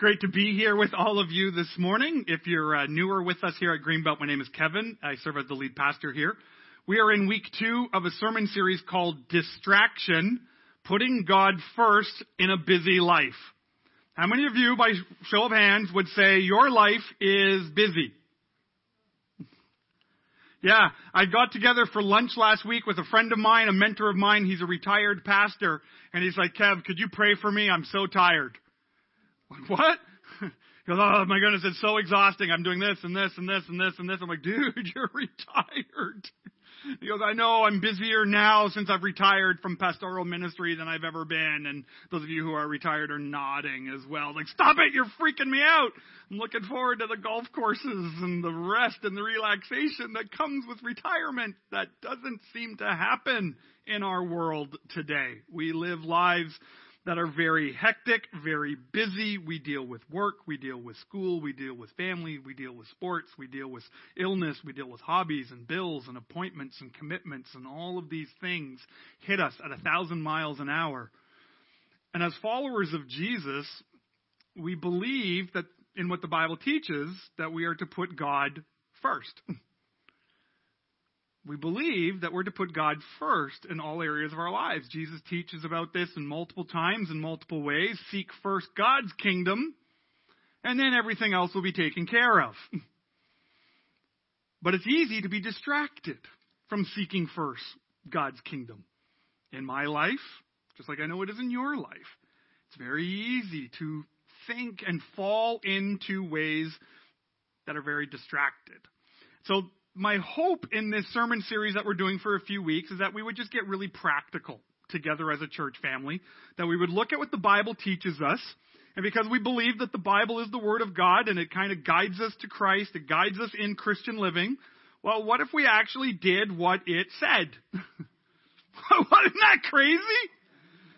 great to be here with all of you this morning. If you're uh, newer with us here at Greenbelt, my name is Kevin. I serve as the lead pastor here. We are in week two of a sermon series called Distraction, Putting God First in a Busy Life. How many of you, by show of hands, would say your life is busy? Yeah, I got together for lunch last week with a friend of mine, a mentor of mine. He's a retired pastor. And he's like, Kev, could you pray for me? I'm so tired. Like, what? He goes, oh my goodness, it's so exhausting. I'm doing this and this and this and this and this. I'm like, dude, you're retired. He goes, I know I'm busier now since I've retired from pastoral ministry than I've ever been. And those of you who are retired are nodding as well. Like, stop it, you're freaking me out. I'm looking forward to the golf courses and the rest and the relaxation that comes with retirement. That doesn't seem to happen in our world today. We live lives that are very hectic, very busy. We deal with work, we deal with school, we deal with family, we deal with sports, we deal with illness, we deal with hobbies and bills and appointments and commitments, and all of these things hit us at a thousand miles an hour. And as followers of Jesus, we believe that in what the Bible teaches that we are to put God first. we believe that we're to put God first in all areas of our lives. Jesus teaches about this in multiple times, in multiple ways. Seek first God's kingdom, and then everything else will be taken care of. but it's easy to be distracted from seeking first God's kingdom. In my life, just like I know it is in your life, it's very easy to think and fall into ways that are very distracted. So my hope in this sermon series that we're doing for a few weeks is that we would just get really practical together as a church family, that we would look at what the Bible teaches us, and because we believe that the Bible is the Word of God and it kind of guides us to Christ, it guides us in Christian living, well, what if we actually did what it said? Wasn't that crazy?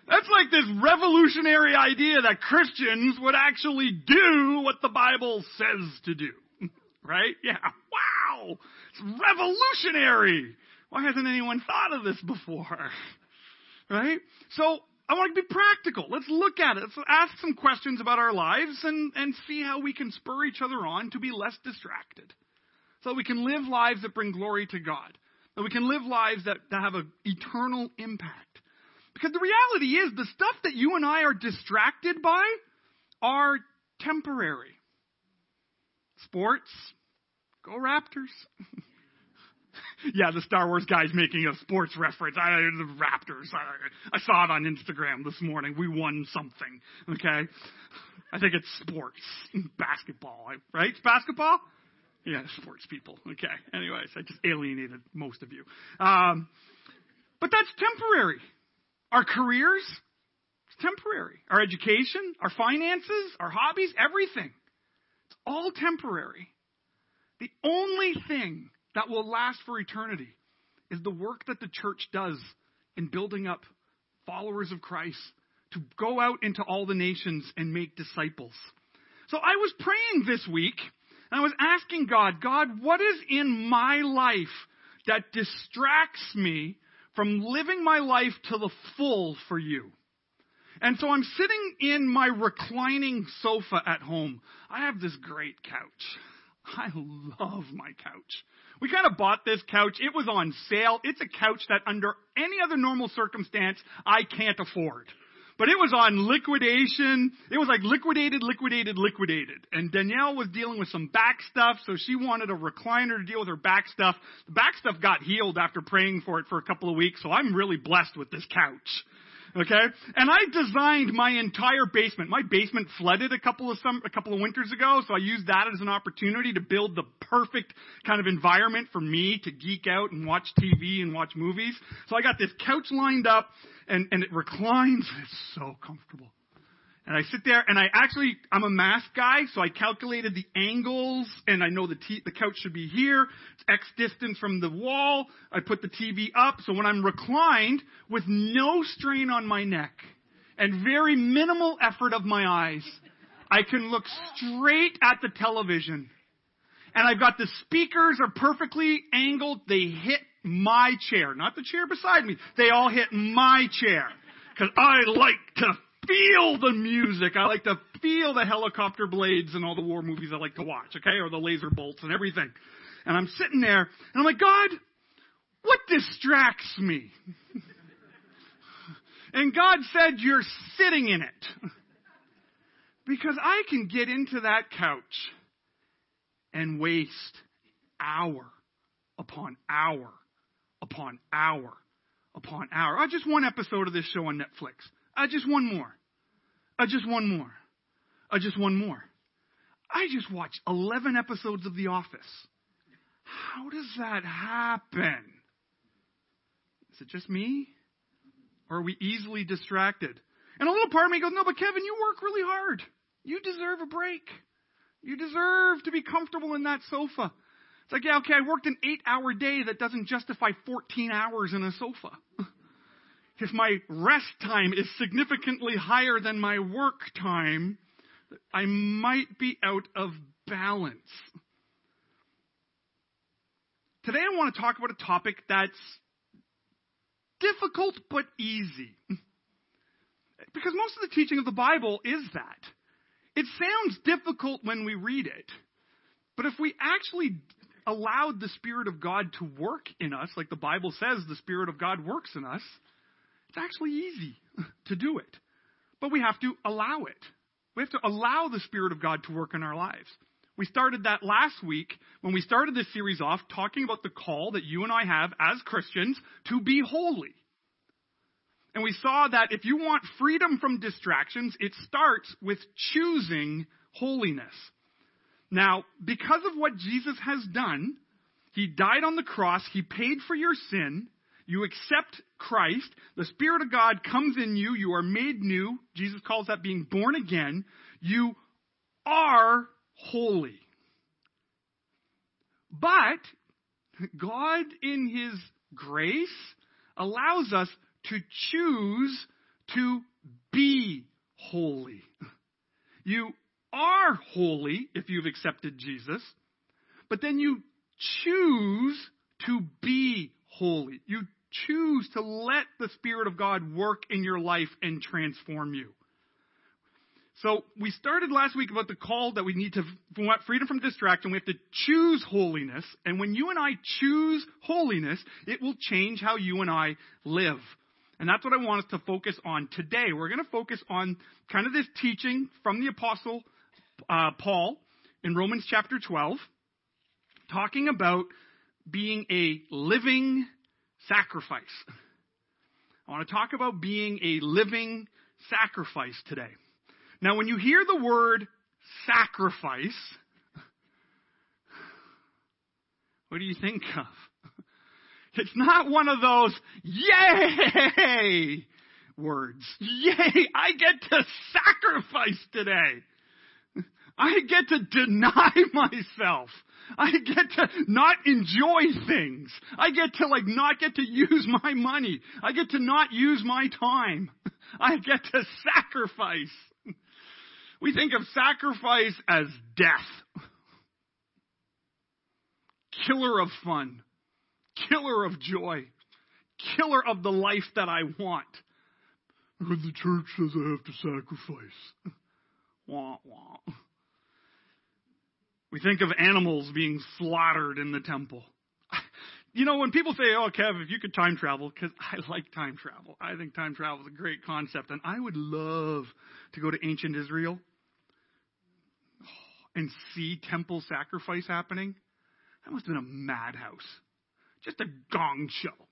That's like this revolutionary idea that Christians would actually do what the Bible says to do. Right? Yeah. Wow! It's revolutionary! Why hasn't anyone thought of this before? Right? So, I want to be practical. Let's look at it. Let's ask some questions about our lives and, and see how we can spur each other on to be less distracted. So we can live lives that bring glory to God. That we can live lives that, that have an eternal impact. Because the reality is, the stuff that you and I are distracted by are temporary. Sports, go Raptors. yeah, the Star Wars guy's making a sports reference. I, the Raptors. I, I saw it on Instagram this morning. We won something. Okay, I think it's sports, basketball, right? It's basketball. Yeah, sports people. Okay. Anyways, I just alienated most of you. Um, but that's temporary. Our careers, it's temporary. Our education, our finances, our hobbies, everything. It's all temporary. The only thing that will last for eternity is the work that the church does in building up followers of Christ to go out into all the nations and make disciples. So I was praying this week and I was asking God, God, what is in my life that distracts me from living my life to the full for you? And so I'm sitting in my reclining sofa at home. I have this great couch. I love my couch. We kind of bought this couch. It was on sale. It's a couch that under any other normal circumstance, I can't afford. But it was on liquidation. It was like liquidated, liquidated, liquidated. And Danielle was dealing with some back stuff, so she wanted a recliner to deal with her back stuff. The back stuff got healed after praying for it for a couple of weeks, so I'm really blessed with this couch. Okay? And I designed my entire basement. My basement flooded a couple of some, a couple of winters ago, so I used that as an opportunity to build the perfect kind of environment for me to geek out and watch TV and watch movies. So I got this couch lined up and, and it reclines. It's so comfortable. And I sit there and I actually, I'm a math guy, so I calculated the angles and I know the, t- the couch should be here. It's X distance from the wall. I put the TV up so when I'm reclined with no strain on my neck and very minimal effort of my eyes, I can look straight at the television. And I've got the speakers are perfectly angled. They hit my chair, not the chair beside me. They all hit my chair. Cause I like to feel the music. I like to feel the helicopter blades and all the war movies I like to watch, okay? Or the laser bolts and everything. And I'm sitting there and I'm like, God, what distracts me? and God said, You're sitting in it. because I can get into that couch and waste hour upon hour upon hour upon hour. I just one episode of this show on Netflix. I just one more. I just one more. I just one more. I just watched 11 episodes of The Office. How does that happen? Is it just me? Or are we easily distracted? And a little part of me goes, No, but Kevin, you work really hard. You deserve a break. You deserve to be comfortable in that sofa. It's like, yeah, okay, I worked an eight hour day that doesn't justify 14 hours in a sofa. if my rest time is significantly higher than my work time, I might be out of balance. Today I want to talk about a topic that's difficult but easy. Because most of the teaching of the Bible is that. It sounds difficult when we read it, but if we actually allowed the Spirit of God to work in us, like the Bible says the Spirit of God works in us, it's actually easy to do it. But we have to allow it. We have to allow the Spirit of God to work in our lives. We started that last week when we started this series off talking about the call that you and I have as Christians to be holy. And we saw that if you want freedom from distractions, it starts with choosing holiness. Now, because of what Jesus has done, He died on the cross, He paid for your sin, you accept Christ, the Spirit of God comes in you, you are made new. Jesus calls that being born again. You are holy. But God, in His grace, allows us to choose to be holy. You are holy if you've accepted Jesus, but then you choose to be holy. You choose to let the Spirit of God work in your life and transform you. So we started last week about the call that we need to want freedom from distraction. We have to choose holiness. And when you and I choose holiness, it will change how you and I live. And that's what I want us to focus on today. We're going to focus on kind of this teaching from the apostle uh, Paul in Romans chapter 12, talking about being a living sacrifice. I want to talk about being a living sacrifice today. Now, when you hear the word sacrifice, what do you think of? It's not one of those, yay words. Yay, I get to sacrifice today. I get to deny myself. I get to not enjoy things. I get to like not get to use my money. I get to not use my time. I get to sacrifice. We think of sacrifice as death. Killer of fun. Killer of joy. Killer of the life that I want. The church says I have to sacrifice. Wah, wah. We think of animals being slaughtered in the temple. You know, when people say, oh, Kev, if you could time travel, because I like time travel. I think time travel is a great concept. And I would love to go to ancient Israel and see temple sacrifice happening. That must have been a madhouse. Just a gong show.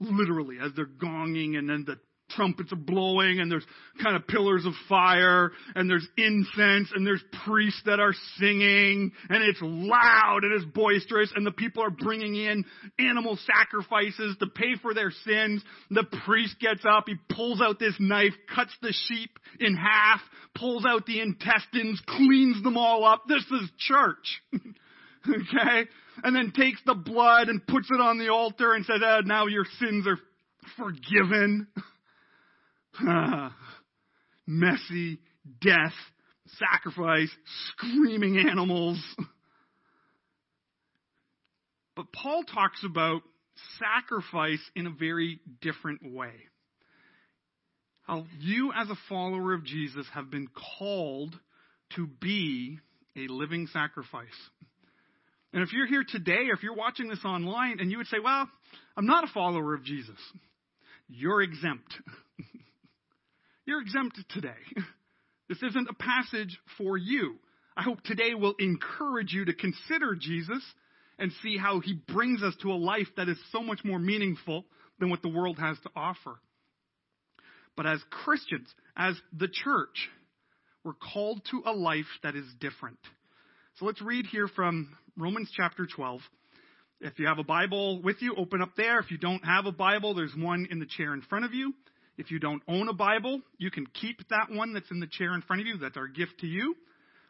Literally, as they're gonging and then the trumpets are blowing and there's kind of pillars of fire and there's incense and there's priests that are singing and it's loud and it's boisterous and the people are bringing in animal sacrifices to pay for their sins. The priest gets up, he pulls out this knife, cuts the sheep in half, pulls out the intestines, cleans them all up. This is church. okay? And then takes the blood and puts it on the altar and says, oh, now your sins are forgiven. Messy, death, sacrifice, screaming animals. But Paul talks about sacrifice in a very different way. How you, as a follower of Jesus, have been called to be a living sacrifice. And if you're here today, or if you're watching this online, and you would say, Well, I'm not a follower of Jesus, you're exempt. You're exempt today. This isn't a passage for you. I hope today will encourage you to consider Jesus and see how he brings us to a life that is so much more meaningful than what the world has to offer. But as Christians, as the church, we're called to a life that is different. So let's read here from Romans chapter 12. If you have a Bible with you, open up there. If you don't have a Bible, there's one in the chair in front of you. If you don't own a Bible, you can keep that one that's in the chair in front of you. That's our gift to you.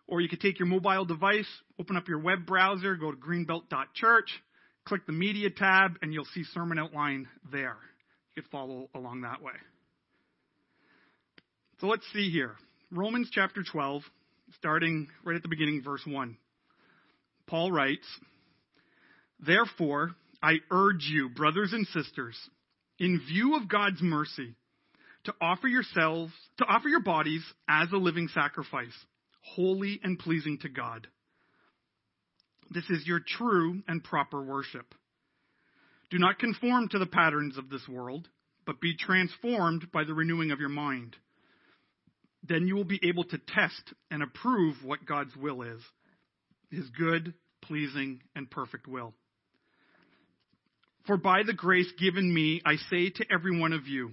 Or you could take your mobile device, open up your web browser, go to greenbelt.church, click the media tab, and you'll see sermon outline there. You could follow along that way. So let's see here. Romans chapter 12, starting right at the beginning, verse 1. Paul writes, Therefore, I urge you, brothers and sisters, in view of God's mercy, to offer yourselves, to offer your bodies as a living sacrifice, holy and pleasing to God. This is your true and proper worship. Do not conform to the patterns of this world, but be transformed by the renewing of your mind. Then you will be able to test and approve what God's will is his good, pleasing, and perfect will. For by the grace given me, I say to every one of you,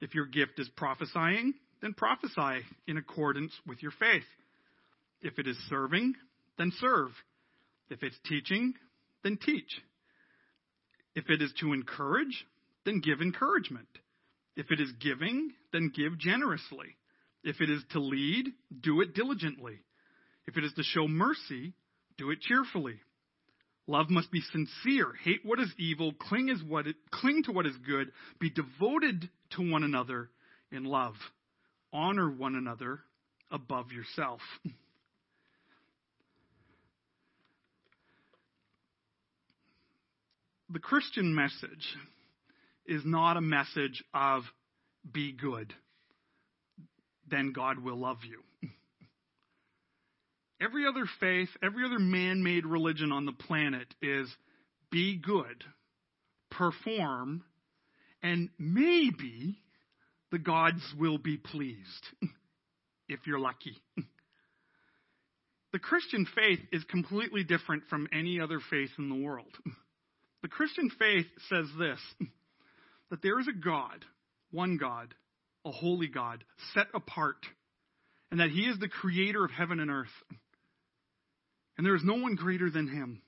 If your gift is prophesying, then prophesy in accordance with your faith. If it is serving, then serve. If it's teaching, then teach. If it is to encourage, then give encouragement. If it is giving, then give generously. If it is to lead, do it diligently. If it is to show mercy, do it cheerfully. Love must be sincere. Hate what is evil. Cling, is what it, cling to what is good. Be devoted to one another in love. Honor one another above yourself. the Christian message is not a message of be good then God will love you. Every other faith, every other man made religion on the planet is be good, perform, and maybe the gods will be pleased if you're lucky. The Christian faith is completely different from any other faith in the world. The Christian faith says this that there is a God, one God, a holy God, set apart, and that He is the creator of heaven and earth. And there is no one greater than Him.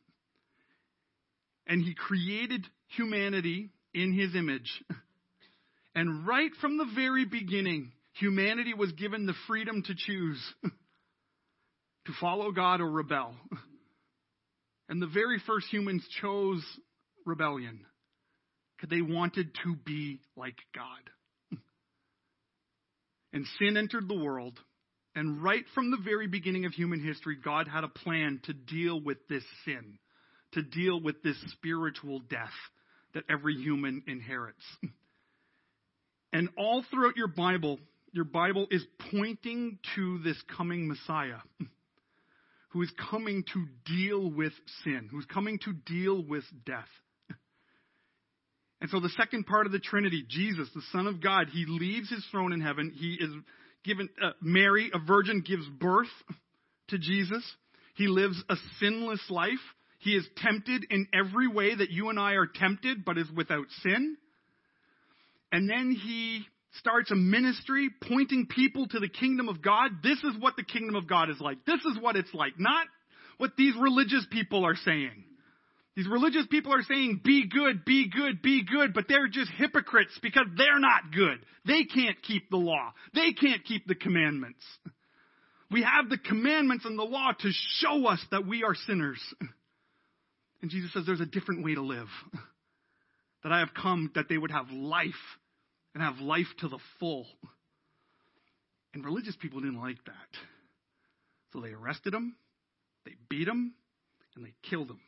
And He created humanity in His image. And right from the very beginning, humanity was given the freedom to choose to follow God or rebel. And the very first humans chose rebellion because they wanted to be like God. And sin entered the world. And right from the very beginning of human history, God had a plan to deal with this sin, to deal with this spiritual death that every human inherits. And all throughout your Bible, your Bible is pointing to this coming Messiah who is coming to deal with sin, who's coming to deal with death. And so the second part of the Trinity, Jesus, the Son of God, he leaves his throne in heaven. He is given, uh, Mary, a virgin, gives birth to Jesus. He lives a sinless life. He is tempted in every way that you and I are tempted, but is without sin. And then he starts a ministry pointing people to the kingdom of God. This is what the kingdom of God is like. This is what it's like. Not what these religious people are saying. These religious people are saying, be good, be good, be good, but they're just hypocrites because they're not good. They can't keep the law. They can't keep the commandments. We have the commandments and the law to show us that we are sinners. And Jesus says there's a different way to live. That I have come that they would have life and have life to the full. And religious people didn't like that. So they arrested him, they beat him, and they killed him.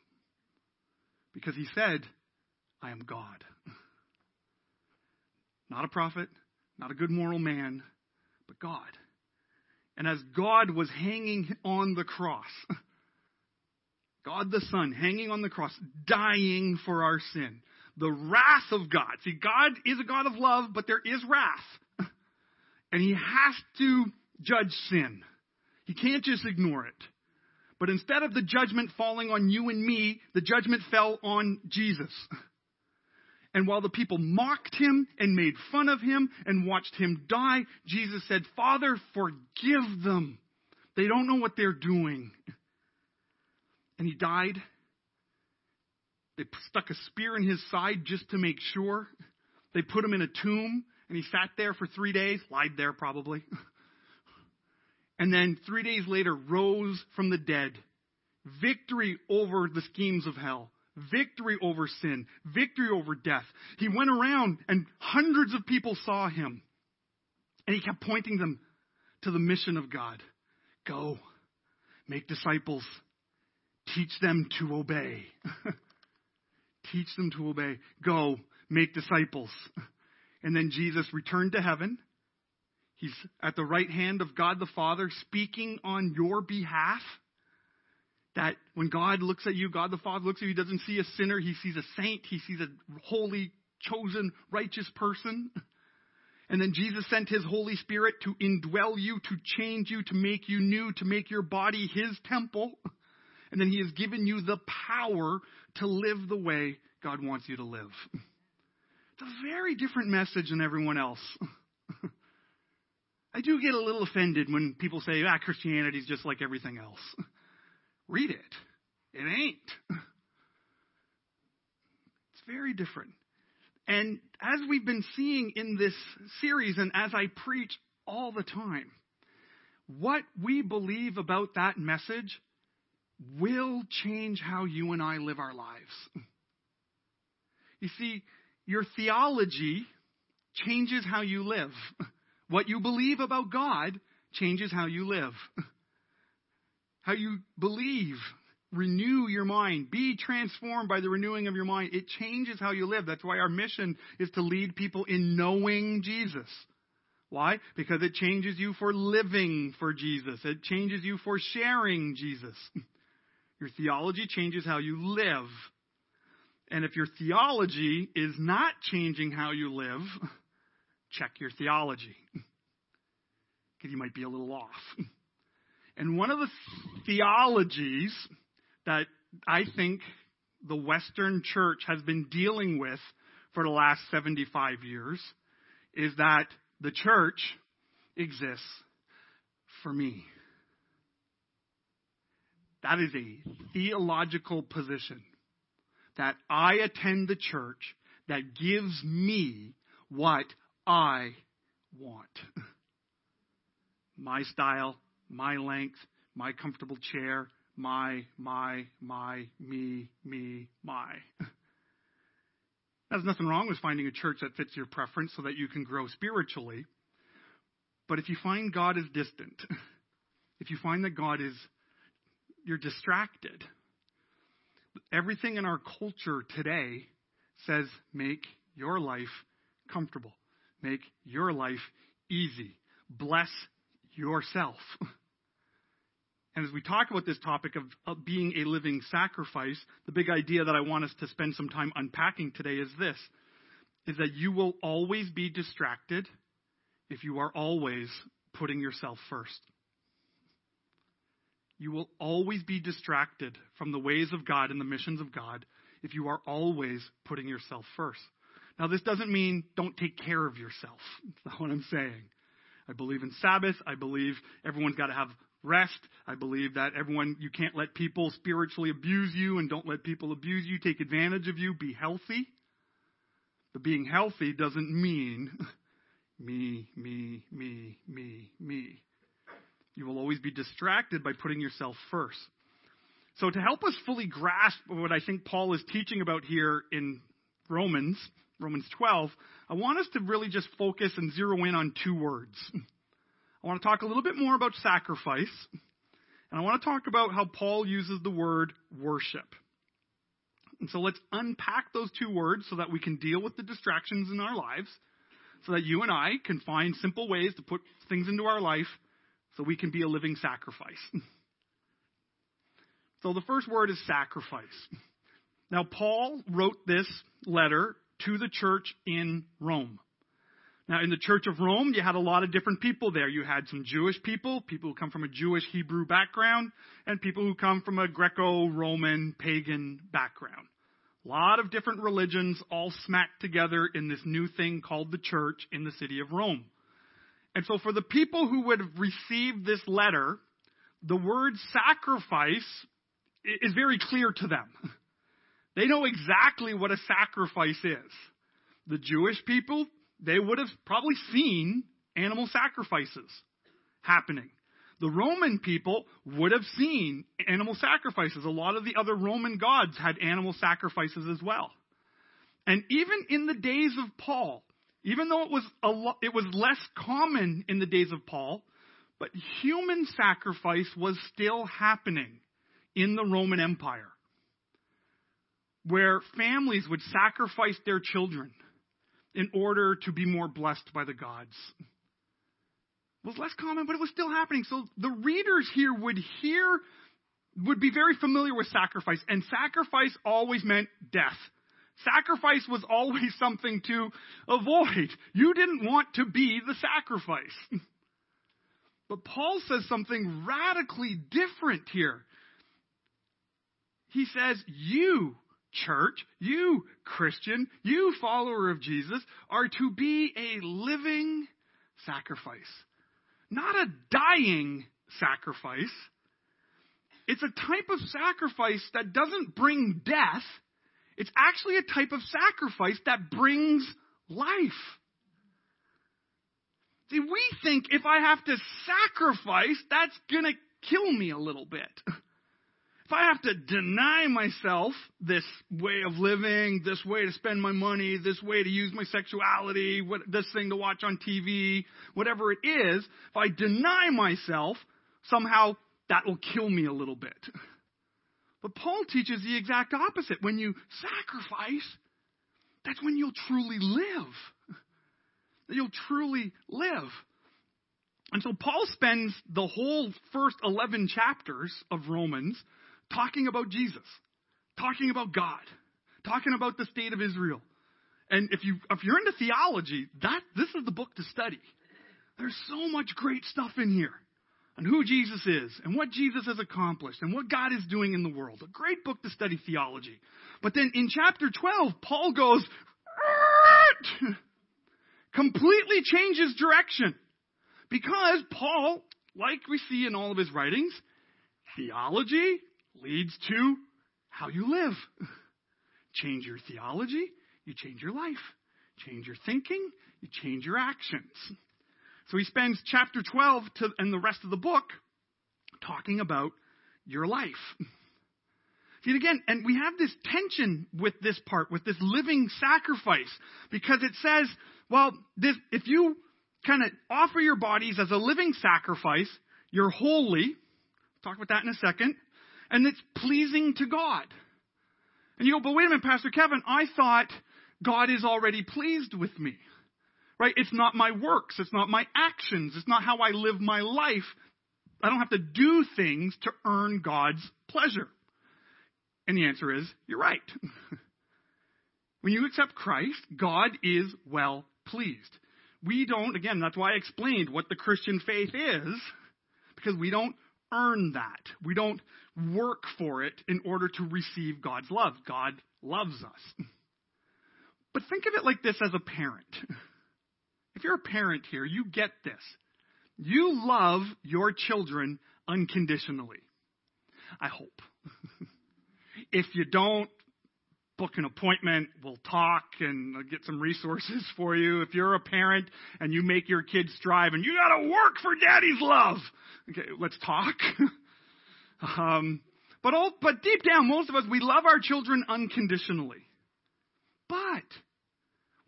Because he said, I am God. Not a prophet, not a good moral man, but God. And as God was hanging on the cross, God the Son hanging on the cross, dying for our sin, the wrath of God. See, God is a God of love, but there is wrath. And he has to judge sin. He can't just ignore it. But instead of the judgment falling on you and me, the judgment fell on Jesus. And while the people mocked him and made fun of him and watched him die, Jesus said, Father, forgive them. They don't know what they're doing. And he died. They stuck a spear in his side just to make sure. They put him in a tomb, and he sat there for three days, lied there probably. and then three days later rose from the dead. Victory over the schemes of hell. Victory over sin. Victory over death. He went around and hundreds of people saw him. And he kept pointing them to the mission of God. Go. Make disciples. Teach them to obey. Teach them to obey. Go. Make disciples. And then Jesus returned to heaven He's at the right hand of God the Father speaking on your behalf. That when God looks at you, God the Father looks at you, he doesn't see a sinner, he sees a saint, he sees a holy, chosen, righteous person. And then Jesus sent his Holy Spirit to indwell you, to change you, to make you new, to make your body his temple. And then he has given you the power to live the way God wants you to live. It's a very different message than everyone else. I do get a little offended when people say, ah, Christianity is just like everything else. Read it. It ain't. It's very different. And as we've been seeing in this series, and as I preach all the time, what we believe about that message will change how you and I live our lives. You see, your theology changes how you live. What you believe about God changes how you live. How you believe, renew your mind, be transformed by the renewing of your mind. It changes how you live. That's why our mission is to lead people in knowing Jesus. Why? Because it changes you for living for Jesus. It changes you for sharing Jesus. Your theology changes how you live. And if your theology is not changing how you live, check your theology. Because you might be a little off. And one of the theologies that I think the Western church has been dealing with for the last 75 years is that the church exists for me. That is a theological position. That I attend the church that gives me what I want. my style, my length, my comfortable chair, my, my, my, me, me, my. There's nothing wrong with finding a church that fits your preference so that you can grow spiritually. But if you find God is distant, if you find that God is, you're distracted, everything in our culture today says make your life comfortable. Make your life easy. Bless yourself. And as we talk about this topic of, of, being a living sacrifice, the big idea that I want us to spend some time unpacking today is this is that you will always be distracted if you are always putting yourself first. You will always be distracted from the ways of God and the missions of God if you are always putting yourself first. Now, this doesn't mean don't take care of yourself. That's not what I'm saying. I believe in Sabbath. I believe everyone's got to have rest. I believe that everyone, you can't let people spiritually abuse you and don't let people abuse you, take advantage of you. Be healthy. But being healthy doesn't mean me, me, me, me, me. You will always be distracted by putting yourself first. So, to help us fully grasp what I think Paul is teaching about here in Romans, Romans 12, I want us to really just focus and zero in on two words. I want to talk a little bit more about sacrifice, and I want to talk about how Paul uses the word worship. And so let's unpack those two words so that we can deal with the distractions in our lives, so that you and I can find simple ways to put things into our life so we can be a living sacrifice. so the first word is sacrifice. Now, Paul wrote this letter to the church in Rome. Now, in the Church of Rome, you had a lot of different people there. You had some Jewish people, people who come from a Jewish Hebrew background, and people who come from a Greco Roman pagan background. A lot of different religions all smacked together in this new thing called the church in the city of Rome. And so, for the people who would have received this letter, the word sacrifice is very clear to them. They know exactly what a sacrifice is. The Jewish people, they would have probably seen animal sacrifices happening. The Roman people would have seen animal sacrifices. A lot of the other Roman gods had animal sacrifices as well. And even in the days of Paul, even though it was lo- it was less common in the days of Paul, but human sacrifice was still happening in the Roman Empire, where families would sacrifice their children in order to be more blessed by the gods. It was less common, but it was still happening. So the readers here would hear, would be very familiar with sacrifice, and sacrifice always meant death. Sacrifice was always something to avoid. You didn't want to be the sacrifice. But Paul says something radically different here. He says, You church, you Christian, you follower of Jesus, are to be a living sacrifice. Not a dying sacrifice. It's a type of sacrifice that doesn't bring death. It's actually a type of sacrifice that brings life. See, we think if I have to sacrifice, that's going to kill me a little bit. If I have to deny myself this way of living, this way to spend my money, this way to use my sexuality, what, this thing to watch on TV, whatever it is, if I deny myself, somehow that will kill me a little bit. But Paul teaches the exact opposite. When you sacrifice, that's when you'll truly live. You'll truly live. And so Paul spends the whole first 11 chapters of Romans talking about Jesus, talking about God, talking about the state of Israel. And if you if you're into theology, that this is the book to study. There's so much great stuff in here on who Jesus is and what Jesus has accomplished and what God is doing in the world. A great book to study theology. But then in chapter 12, Paul goes completely changes direction. Because Paul, like we see in all of his writings, theology leads to how you live. Change your theology, you change your life. Change your thinking, you change your actions. So he spends chapter 12 to, and the rest of the book talking about your life. See, again, and we have this tension with this part, with this living sacrifice, because it says, well, this, if you kind of offer your bodies as a living sacrifice, you're holy. Talk about that in a second and it's pleasing to God. And you go, but wait a minute, Pastor Kevin, I thought God is already pleased with me. Right? It's not my works. It's not my actions. It's not how I live my life. I don't have to do things to earn God's pleasure. And the answer is, you're right. when you accept Christ, God is well pleased. We don't, again, that's why I explained what the Christian faith is, because we don't earn that. We don't work for it in order to receive God's love. God loves us. But think of it like this as a parent. If you're a parent here, you get this. You love your children unconditionally. I hope. if you don't, book an appointment. We'll talk and I'll get some resources for you. If you're a parent and you make your kids strive and you got to work for daddy's love, okay, let's talk. um, but all, but deep down, most of us we love our children unconditionally. But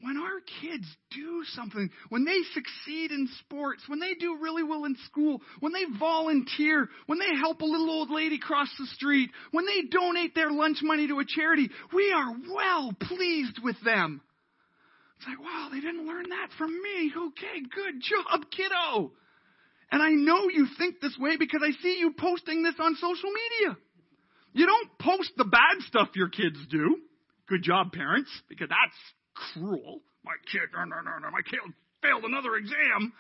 when our kids do something, when they succeed in sports, when they do really well in school, when they volunteer, when they help a little old lady cross the street, when they donate their lunch money to a charity, we are well pleased with them. It's like, wow, they didn't learn that from me. Okay, good job, kiddo. And I know you think this way because I see you posting this on social media. You don't post the bad stuff your kids do. Good job, parents, because that's cruel. My kid, no, no, no, my kid failed another exam.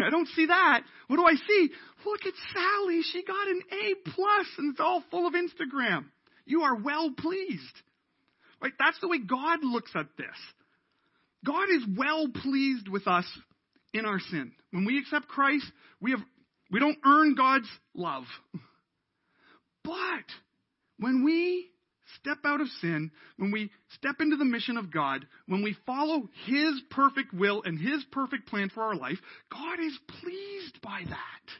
I don't see that. What do I see? Look at Sally. She got an A plus, and it's all full of Instagram. You are well pleased. Right? That's the way God looks at this. God is well pleased with us in our sin. When we accept Christ, we have we don't earn God's love. But when we step out of sin, when we step into the mission of God, when we follow His perfect will and His perfect plan for our life, God is pleased by that.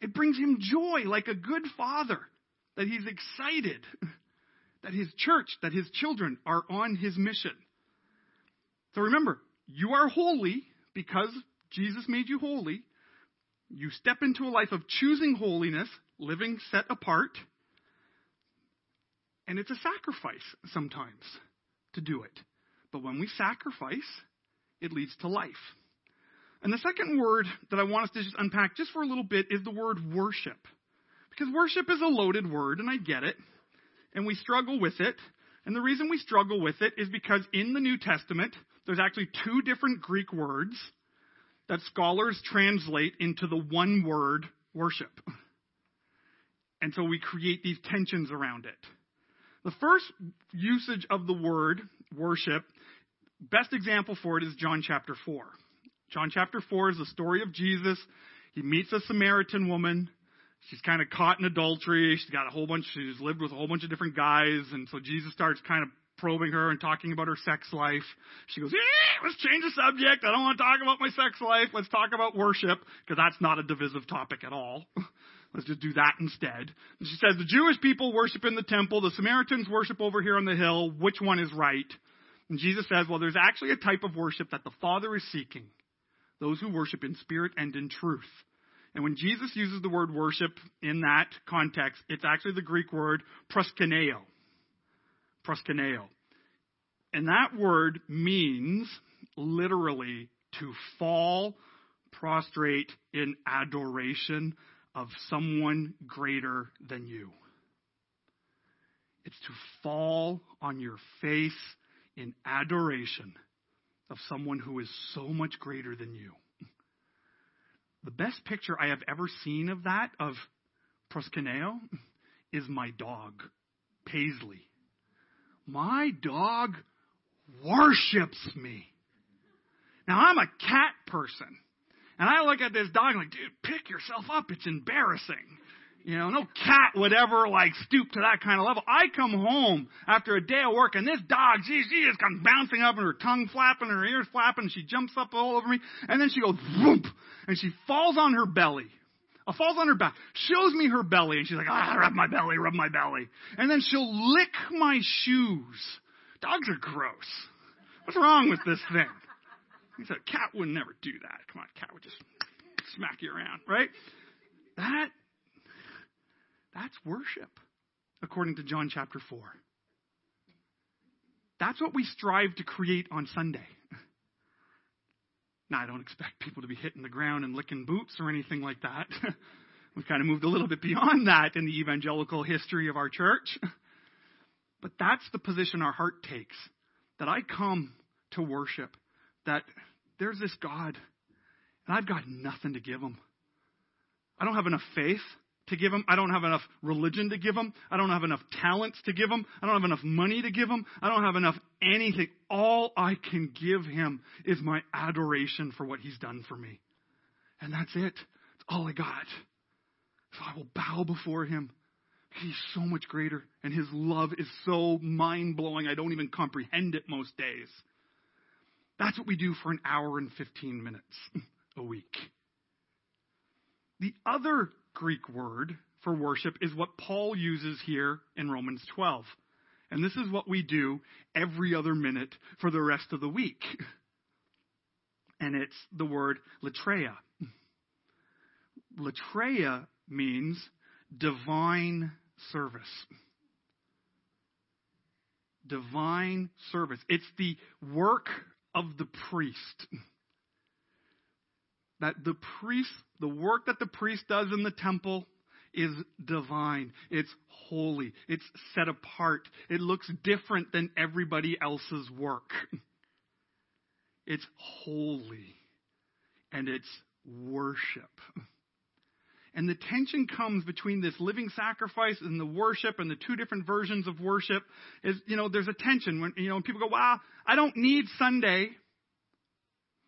It brings Him joy like a good father that He's excited that His church, that His children are on His mission. So remember, you are holy because Jesus made you holy. You step into a life of choosing holiness, living set apart. And it's a sacrifice sometimes to do it. But when we sacrifice, it leads to life. And the second word that I want us to just unpack just for a little bit is the word worship. Because worship is a loaded word, and I get it. And we struggle with it. And the reason we struggle with it is because in the New Testament, there's actually two different Greek words that scholars translate into the one word worship. And so we create these tensions around it. The first usage of the word worship, best example for it is John chapter 4. John chapter 4 is the story of Jesus. He meets a Samaritan woman. She's kind of caught in adultery. She's got a whole bunch, she's lived with a whole bunch of different guys. And so Jesus starts kind of probing her and talking about her sex life. She goes, eh, let's change the subject. I don't want to talk about my sex life. Let's talk about worship because that's not a divisive topic at all. Let's just do that instead. And she says, the Jewish people worship in the temple. The Samaritans worship over here on the hill. Which one is right? And Jesus says, well, there's actually a type of worship that the Father is seeking. Those who worship in spirit and in truth. And when Jesus uses the word worship in that context, it's actually the Greek word proskuneo. Proskuneo. And that word means literally to fall prostrate in adoration of someone greater than you. It's to fall on your face in adoration of someone who is so much greater than you. The best picture I have ever seen of that, of proskuneo, is my dog, Paisley. My dog worships me. Now, I'm a cat person. And I look at this dog and like, dude, pick yourself up. It's embarrassing. You know, no cat would ever like stoop to that kind of level. I come home after a day of work and this dog, she, she just comes bouncing up and her tongue flapping, her ears flapping, and she jumps up all over me, and then she goes whoop, and she falls on her belly. Falls on her back, shows me her belly, and she's like, ah, rub my belly, rub my belly. And then she'll lick my shoes. Dogs are gross. What's wrong with this thing? He said, cat would never do that. Come on, cat would just smack you around, right? That, that's worship, according to John chapter 4. That's what we strive to create on Sunday. Now, I don't expect people to be hitting the ground and licking boots or anything like that. We've kind of moved a little bit beyond that in the evangelical history of our church. But that's the position our heart takes. That I come to worship that there's this God, and I've got nothing to give him. I don't have enough faith to give him. I don't have enough religion to give him. I don't have enough talents to give him. I don't have enough money to give him. I don't have enough anything. All I can give him is my adoration for what he's done for me. And that's it. It's all I got. So I will bow before him. He's so much greater, and his love is so mind blowing, I don't even comprehend it most days. That's what we do for an hour and 15 minutes a week. The other Greek word for worship is what Paul uses here in Romans 12. And this is what we do every other minute for the rest of the week. And it's the word latreia. Latreia means divine service. Divine service. It's the work of the priest. That the priest, the work that the priest does in the temple is divine. It's holy. It's set apart. It looks different than everybody else's work. It's holy. And it's worship. And the tension comes between this living sacrifice and the worship and the two different versions of worship is, you know, there's a tension when, you know, when people go, wow, I don't need Sunday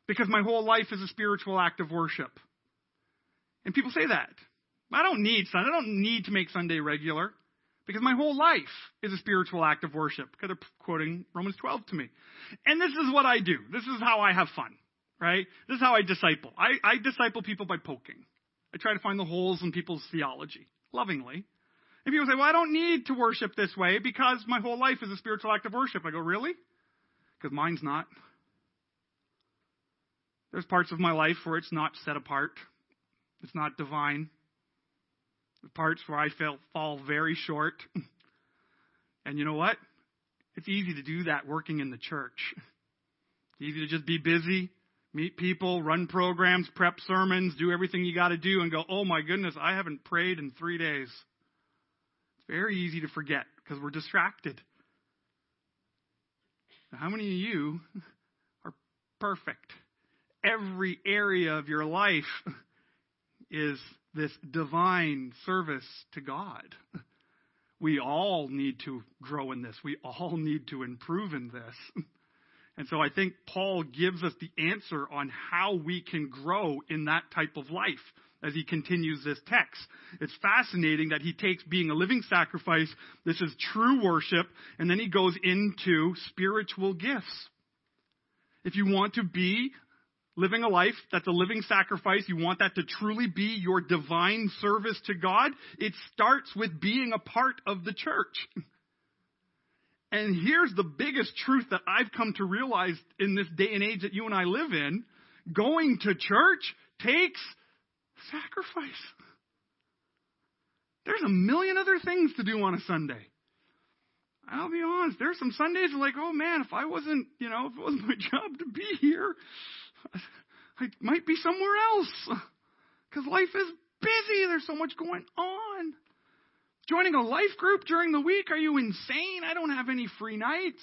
because my whole life is a spiritual act of worship. And people say that. I don't need Sunday. I don't need to make Sunday regular because my whole life is a spiritual act of worship because they're quoting Romans 12 to me. And this is what I do. This is how I have fun, right? This is how I disciple. I, I disciple people by poking. I try to find the holes in people's theology, lovingly. And people say, well, I don't need to worship this way because my whole life is a spiritual act of worship. I go, really? Because mine's not. There's parts of my life where it's not set apart. It's not divine. Parts where I feel, fall very short. And you know what? It's easy to do that working in the church. It's easy to just be busy, meet people, run programs, prep sermons, do everything you got to do, and go, oh my goodness, I haven't prayed in three days. It's very easy to forget because we're distracted. Now, how many of you are perfect? Every area of your life is this divine service to God. We all need to grow in this. We all need to improve in this. And so I think Paul gives us the answer on how we can grow in that type of life as he continues this text. It's fascinating that he takes being a living sacrifice, this is true worship, and then he goes into spiritual gifts. If you want to be living a life that's a living sacrifice, you want that to truly be your divine service to God, it starts with being a part of the church. And here's the biggest truth that I've come to realize in this day and age that you and I live in going to church takes sacrifice. There's a million other things to do on a Sunday. I'll be honest, there's some Sundays like, oh man, if I wasn't, you know, if it wasn't my job to be here, I might be somewhere else. Because life is busy. There's so much going on. Joining a life group during the week? Are you insane? I don't have any free nights.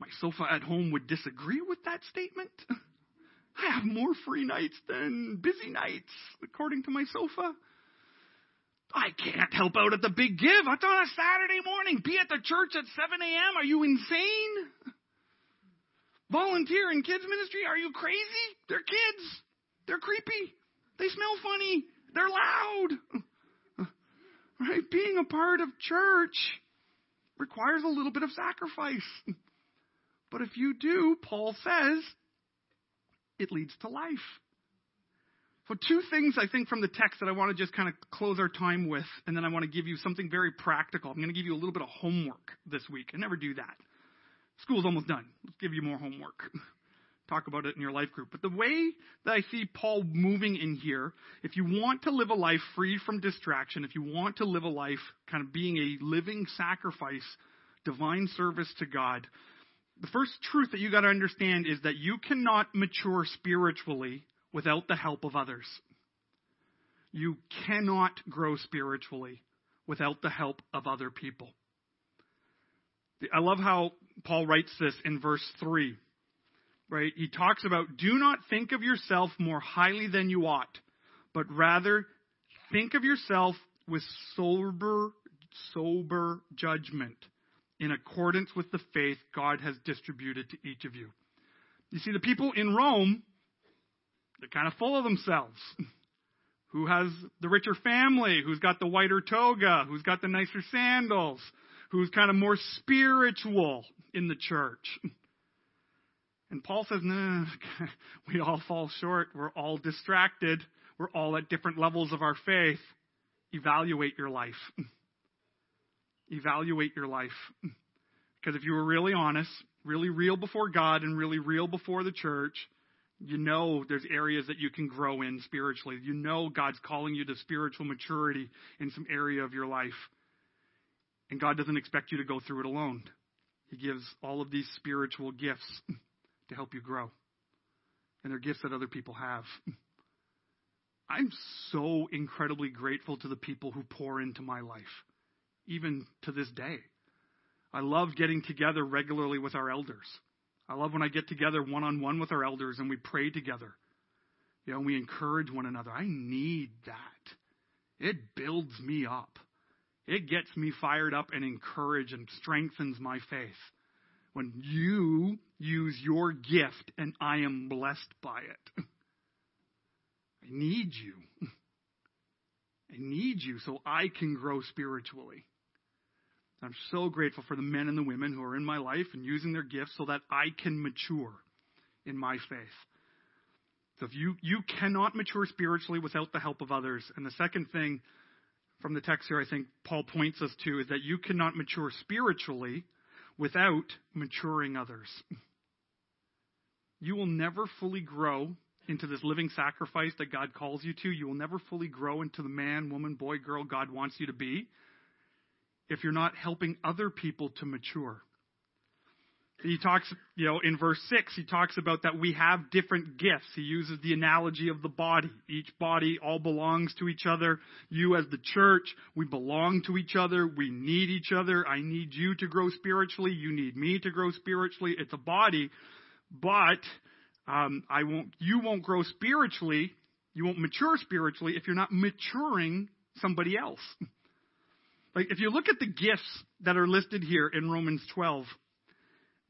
My sofa at home would disagree with that statement. I have more free nights than busy nights, according to my sofa. I can't help out at the big give. It's on a Saturday morning. Be at the church at 7 a.m. Are you insane? Volunteer in kids ministry? Are you crazy? They're kids. They're creepy. They smell funny. They're loud. Right? Being a part of church requires a little bit of sacrifice. But if you do, Paul says, it leads to life. So, two things I think from the text that I want to just kind of close our time with, and then I want to give you something very practical. I'm going to give you a little bit of homework this week. I never do that. School's almost done. Let's give you more homework. talk about it in your life group. But the way that I see Paul moving in here, if you want to live a life free from distraction, if you want to live a life kind of being a living sacrifice, divine service to God, the first truth that you got to understand is that you cannot mature spiritually without the help of others. You cannot grow spiritually without the help of other people. I love how Paul writes this in verse 3 right? He talks about do not think of yourself more highly than you ought, but rather think of yourself with sober, sober judgment in accordance with the faith God has distributed to each of you. You see, the people in Rome, they're kind of full of themselves. Who has the richer family? Who's got the whiter toga? Who's got the nicer sandals? Who's kind of more spiritual in the church? And Paul says, no, we all fall short. We're all distracted. We're all at different levels of our faith. Evaluate your life. Evaluate your life. Because if you were really honest, really real before God, and really real before the church, you know there's areas that you can grow in spiritually. You know God's calling you to spiritual maturity in some area of your life. And God doesn't expect you to go through it alone. He gives all of these spiritual gifts to help you grow. And they're gifts that other people have. I'm so incredibly grateful to the people who pour into my life, even to this day. I love getting together regularly with our elders. I love when I get together one on one with our elders and we pray together. You know, we encourage one another. I need that. It builds me up. It gets me fired up and encouraged and strengthens my faith. When you use your gift and I am blessed by it. I need you. I need you so I can grow spiritually. I'm so grateful for the men and the women who are in my life and using their gifts so that I can mature in my faith. So if you, you cannot mature spiritually without the help of others. And the second thing from the text here I think Paul points us to is that you cannot mature spiritually without maturing others. You will never fully grow into this living sacrifice that God calls you to. You will never fully grow into the man, woman, boy, girl God wants you to be if you're not helping other people to mature. He talks, you know, in verse 6, he talks about that we have different gifts. He uses the analogy of the body. Each body all belongs to each other. You, as the church, we belong to each other. We need each other. I need you to grow spiritually. You need me to grow spiritually. It's a body, but um, I won't. You won't grow spiritually. You won't mature spiritually if you're not maturing somebody else. Like, if you look at the gifts that are listed here in Romans 12,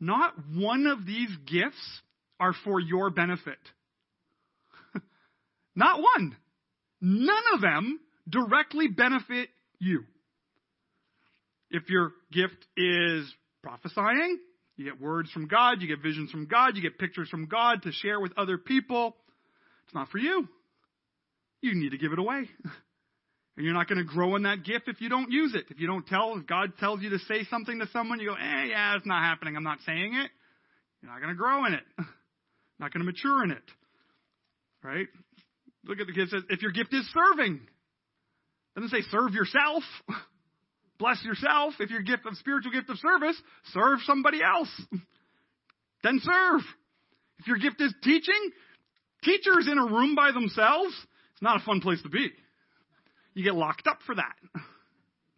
not one of these gifts are for your benefit. not one. None of them directly benefit you. If your gift is prophesying, you get words from God, you get visions from God, you get pictures from God to share with other people. It's not for you. You need to give it away. And you're not going to grow in that gift if you don't use it. If you don't tell, if God tells you to say something to someone, you go, eh, yeah, it's not happening. I'm not saying it. You're not going to grow in it. not going to mature in it. Right? Look at the gift. Says, if your gift is serving, doesn't say serve yourself. Bless yourself. If your gift of spiritual gift of service, serve somebody else. then serve. If your gift is teaching, teachers in a room by themselves, it's not a fun place to be you get locked up for that.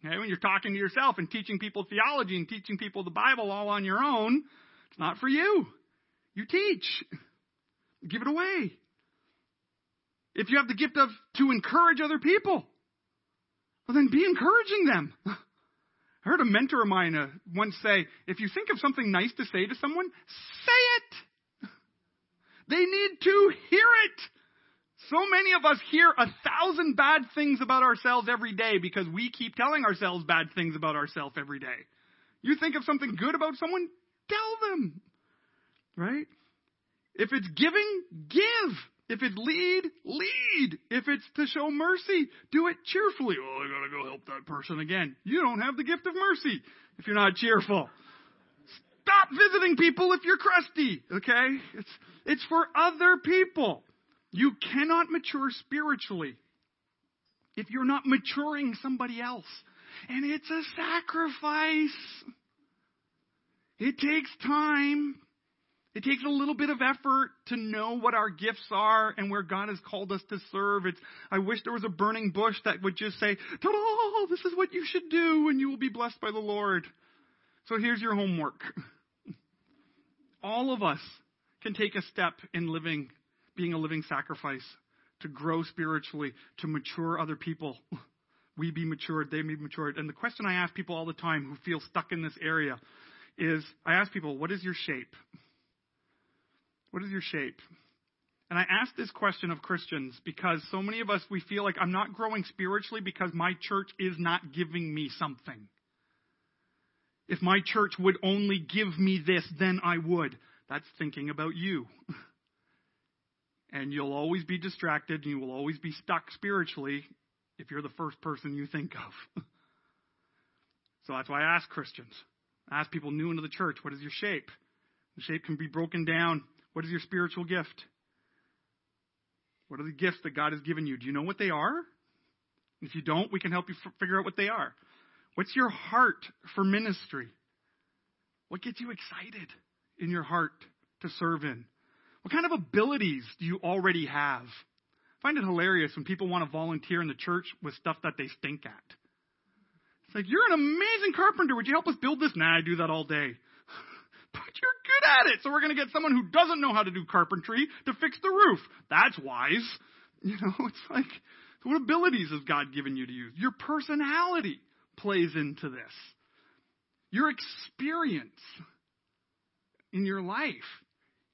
Okay, when you're talking to yourself and teaching people theology and teaching people the Bible all on your own, it's not for you. You teach. Give it away. If you have the gift of to encourage other people, well then be encouraging them. I heard a mentor of mine uh, once say, if you think of something nice to say to someone, say it. They need to hear it. So many of us hear a thousand bad things about ourselves every day because we keep telling ourselves bad things about ourselves every day. You think of something good about someone, tell them. Right? If it's giving, give. If it's lead, lead. If it's to show mercy, do it cheerfully. Oh, I gotta go help that person again. You don't have the gift of mercy if you're not cheerful. Stop visiting people if you're crusty, okay? It's, it's for other people. You cannot mature spiritually if you're not maturing somebody else. And it's a sacrifice. It takes time. It takes a little bit of effort to know what our gifts are and where God has called us to serve. It's, I wish there was a burning bush that would just say, Ta-da! This is what you should do and you will be blessed by the Lord. So here's your homework. All of us can take a step in living being a living sacrifice, to grow spiritually, to mature other people. We be matured, they be matured. And the question I ask people all the time who feel stuck in this area is I ask people, what is your shape? What is your shape? And I ask this question of Christians because so many of us, we feel like I'm not growing spiritually because my church is not giving me something. If my church would only give me this, then I would. That's thinking about you. and you'll always be distracted and you will always be stuck spiritually if you're the first person you think of. so that's why I ask Christians. I ask people new into the church, what is your shape? The shape can be broken down. What is your spiritual gift? What are the gifts that God has given you? Do you know what they are? If you don't, we can help you f- figure out what they are. What's your heart for ministry? What gets you excited in your heart to serve in? What kind of abilities do you already have? I find it hilarious when people want to volunteer in the church with stuff that they stink at. It's like, you're an amazing carpenter. Would you help us build this? Nah, I do that all day. but you're good at it. So we're going to get someone who doesn't know how to do carpentry to fix the roof. That's wise. You know, it's like, what abilities has God given you to use? Your personality plays into this. Your experience in your life.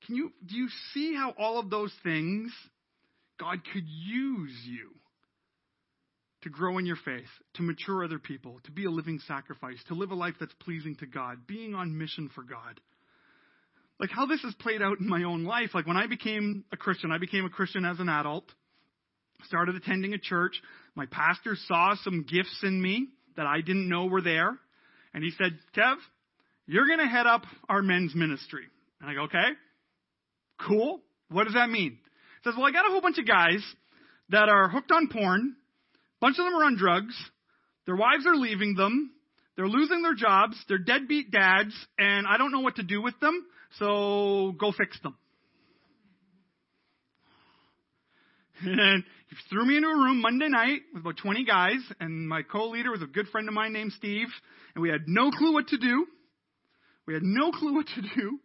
Can you do you see how all of those things God could use you to grow in your faith, to mature other people, to be a living sacrifice, to live a life that's pleasing to God, being on mission for God? Like how this has played out in my own life. Like when I became a Christian, I became a Christian as an adult, started attending a church. My pastor saw some gifts in me that I didn't know were there. And he said, Kev, you're going to head up our men's ministry. And I go, okay, cool. What does that mean? He says, well, I got a whole bunch of guys that are hooked on porn. A bunch of them are on drugs. Their wives are leaving them. They're losing their jobs. They're deadbeat dads. And I don't know what to do with them. So go fix them. And he threw me into a room Monday night with about 20 guys, and my co-leader was a good friend of mine named Steve, and we had no clue what to do. We had no clue what to do.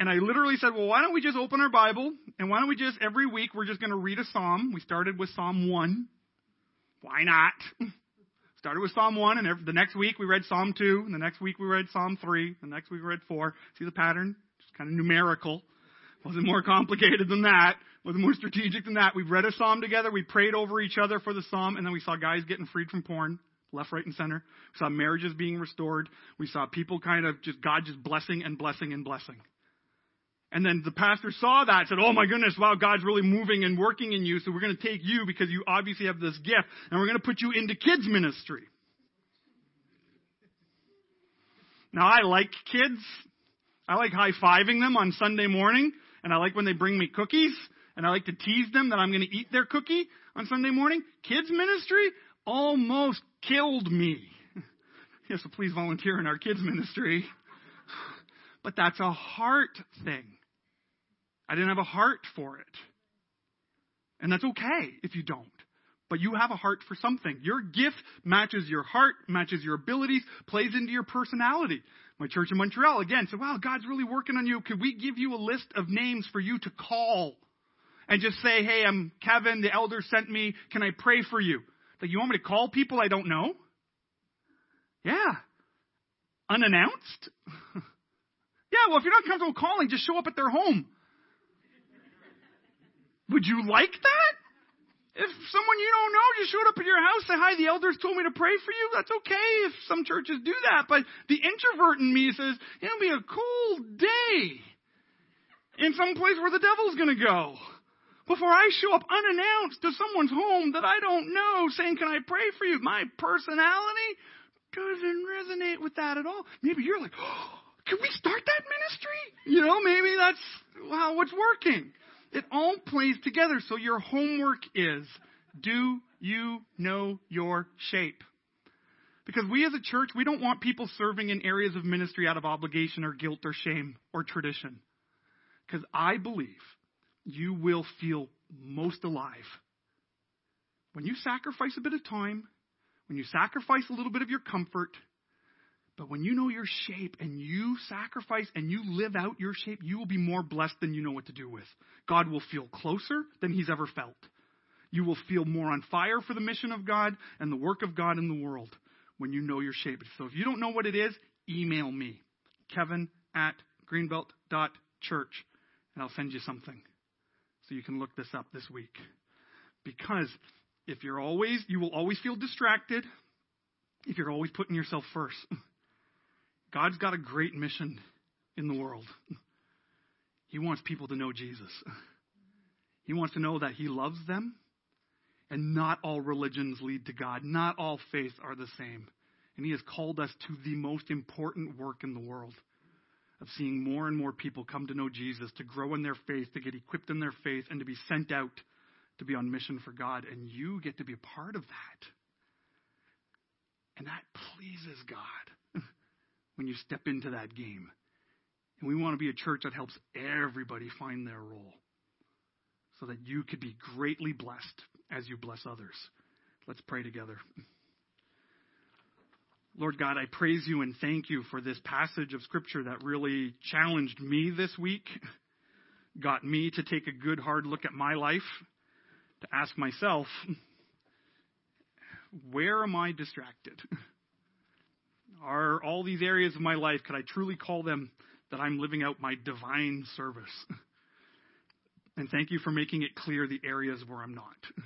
And I literally said, well, why don't we just open our Bible, and why don't we just, every week, we're just going to read a psalm. We started with Psalm 1. Why not? started with Psalm 1, and every, the next week we read Psalm 2, and the next week we read Psalm 3, the next week we read 4. See the pattern? Just kind of numerical. Wasn't more complicated than that Wasn't more strategic than that. We read a psalm together. We prayed over each other for the psalm, and then we saw guys getting freed from porn, left, right, and center. We saw marriages being restored. We saw people kind of just God just blessing and blessing and blessing. And then the pastor saw that and said, Oh my goodness, wow, God's really moving and working in you. So we're going to take you because you obviously have this gift and we're going to put you into kids ministry. Now I like kids. I like high fiving them on Sunday morning and I like when they bring me cookies and I like to tease them that I'm going to eat their cookie on Sunday morning. Kids ministry almost killed me. yes, so please volunteer in our kids ministry. But that's a heart thing. I didn't have a heart for it. And that's okay if you don't. But you have a heart for something. Your gift matches your heart, matches your abilities, plays into your personality. My church in Montreal, again, said, wow, God's really working on you. Could we give you a list of names for you to call? and just say, hey, I'm Kevin, the elder sent me, can I pray for you? Like, you want me to call people I don't know? Yeah. Unannounced? yeah, well, if you're not comfortable calling, just show up at their home. Would you like that? If someone you don't know just showed up at your house, say, hi, the elders told me to pray for you, that's okay if some churches do that. But the introvert in me says, it'll be a cool day in some place where the devil's gonna go before I show up unannounced to someone's home that I don't know saying, Can I pray for you? My personality doesn't resonate with that at all. Maybe you're like, oh, Can we start that ministry? You know, maybe that's how it's working. It all plays together. So your homework is do you know your shape? Because we as a church, we don't want people serving in areas of ministry out of obligation or guilt or shame or tradition. Because I believe you will feel most alive. When you sacrifice a bit of time, when you sacrifice a little bit of your comfort, but when you know your shape and you sacrifice and you live out your shape, you will be more blessed than you know what to do with. God will feel closer than he's ever felt. You will feel more on fire for the mission of God and the work of God in the world when you know your shape. So if you don't know what it is, email me, kevin at greenbelt.church, and I'll send you something So you can look this up this week. Because if you're always, you will always feel distracted if you're always putting yourself first. God's got a great mission in the world. He wants people to know Jesus. He wants to know that He loves them, and not all religions lead to God. Not all faiths are the same. And He has called us to the most important work in the world of seeing more and more people come to know Jesus, to grow in their faith, to get equipped in their faith, and to be sent out to be on mission for God. And you get to be a part of that. And that pleases God when you step into that game. And we want to be a church that helps everybody find their role so that you could be greatly blessed as you bless others. Let's pray together. Lord God, I praise you and thank you for this passage of Scripture that really challenged me this week, got me to take a good hard look at my life, to ask myself, where am I distracted? Are all these areas of my life, could I truly call them that I'm living out my divine service? And thank you for making it clear the areas where I'm not.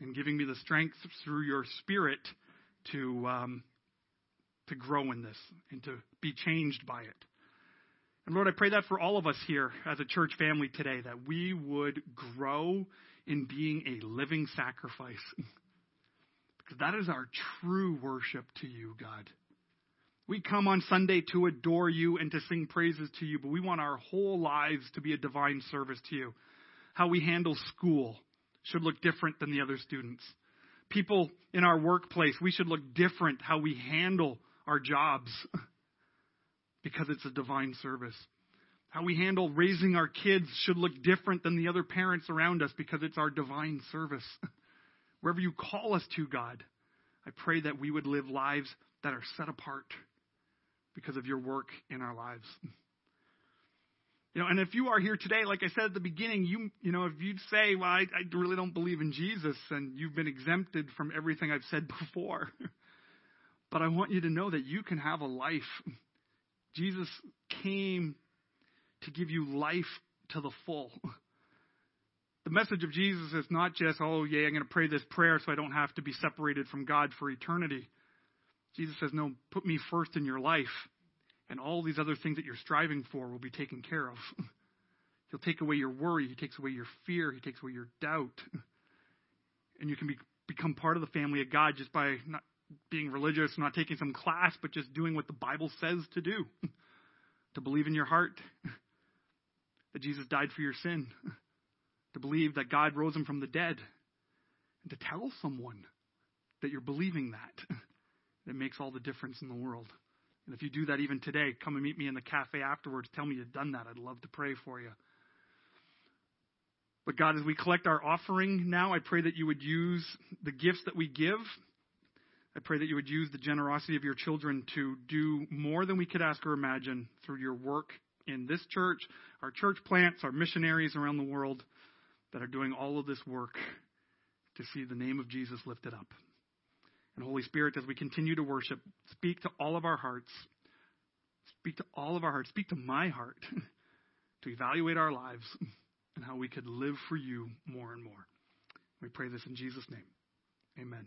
And giving me the strength through your spirit to um, to grow in this and to be changed by it. And Lord, I pray that for all of us here as a church family today, that we would grow in being a living sacrifice. because that is our true worship to you, God. We come on Sunday to adore you and to sing praises to you, but we want our whole lives to be a divine service to you. How we handle school should look different than the other students. People in our workplace, we should look different how we handle our jobs because it's a divine service. How we handle raising our kids should look different than the other parents around us because it's our divine service. Wherever you call us to, God, I pray that we would live lives that are set apart because of your work in our lives. You know, and if you are here today, like I said at the beginning, you you know, if you'd say, "Well, I, I really don't believe in Jesus," and you've been exempted from everything I've said before, but I want you to know that you can have a life. Jesus came to give you life to the full. The message of Jesus is not just, oh, yeah, I'm going to pray this prayer so I don't have to be separated from God for eternity. Jesus says, no, put me first in your life, and all these other things that you're striving for will be taken care of. He'll take away your worry. He takes away your fear. He takes away your doubt. And you can be, become part of the family of God just by not being religious, not taking some class, but just doing what the Bible says to do. to believe in your heart that Jesus died for your sin. To believe that God rose him from the dead. And to tell someone that you're believing that. It makes all the difference in the world. And if you do that even today, come and meet me in the cafe afterwards. Tell me you've done that. I'd love to pray for you. But God, as we collect our offering now, I pray that you would use the gifts that we give I pray that you would use the generosity of your children to do more than we could ask or imagine through your work in this church, our church plants, our missionaries around the world that are doing all of this work to see the name of Jesus lifted up. And Holy Spirit, as we continue to worship, speak to all of our hearts. Speak to all of our hearts. Speak to my heart to evaluate our lives and how we could live for you more and more. We pray this in Jesus' name. Amen.